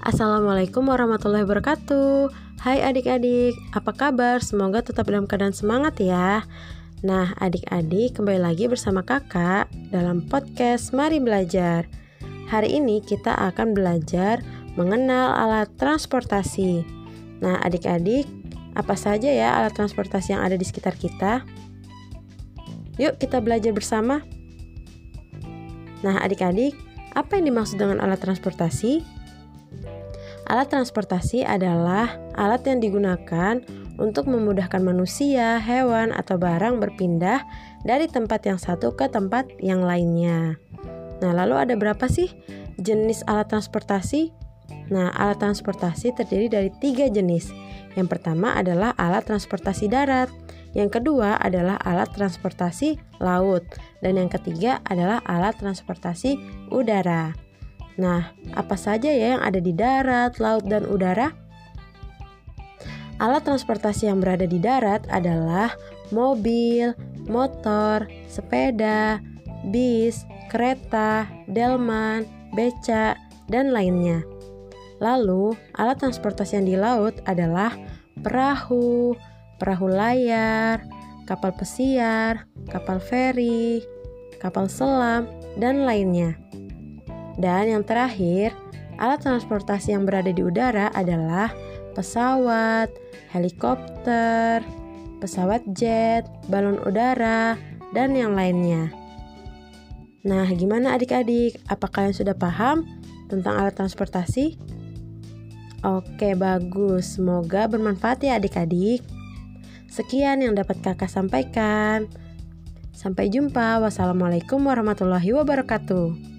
Assalamualaikum warahmatullahi wabarakatuh Hai adik-adik, apa kabar? Semoga tetap dalam keadaan semangat ya Nah adik-adik kembali lagi bersama kakak dalam podcast Mari Belajar Hari ini kita akan belajar mengenal alat transportasi Nah adik-adik, apa saja ya alat transportasi yang ada di sekitar kita? Yuk kita belajar bersama Nah adik-adik, apa yang dimaksud dengan alat transportasi? Alat transportasi adalah alat yang digunakan untuk memudahkan manusia, hewan, atau barang berpindah dari tempat yang satu ke tempat yang lainnya. Nah, lalu ada berapa sih jenis alat transportasi? Nah, alat transportasi terdiri dari tiga jenis. Yang pertama adalah alat transportasi darat, yang kedua adalah alat transportasi laut, dan yang ketiga adalah alat transportasi udara. Nah, apa saja ya yang ada di darat, laut, dan udara? Alat transportasi yang berada di darat adalah mobil, motor, sepeda, bis, kereta, delman, beca, dan lainnya. Lalu, alat transportasi yang di laut adalah perahu, perahu layar, kapal pesiar, kapal feri, kapal selam, dan lainnya. Dan yang terakhir, alat transportasi yang berada di udara adalah pesawat, helikopter, pesawat jet, balon udara, dan yang lainnya. Nah, gimana adik-adik? Apa kalian sudah paham tentang alat transportasi? Oke, bagus. Semoga bermanfaat ya adik-adik. Sekian yang dapat kakak sampaikan. Sampai jumpa. Wassalamualaikum warahmatullahi wabarakatuh.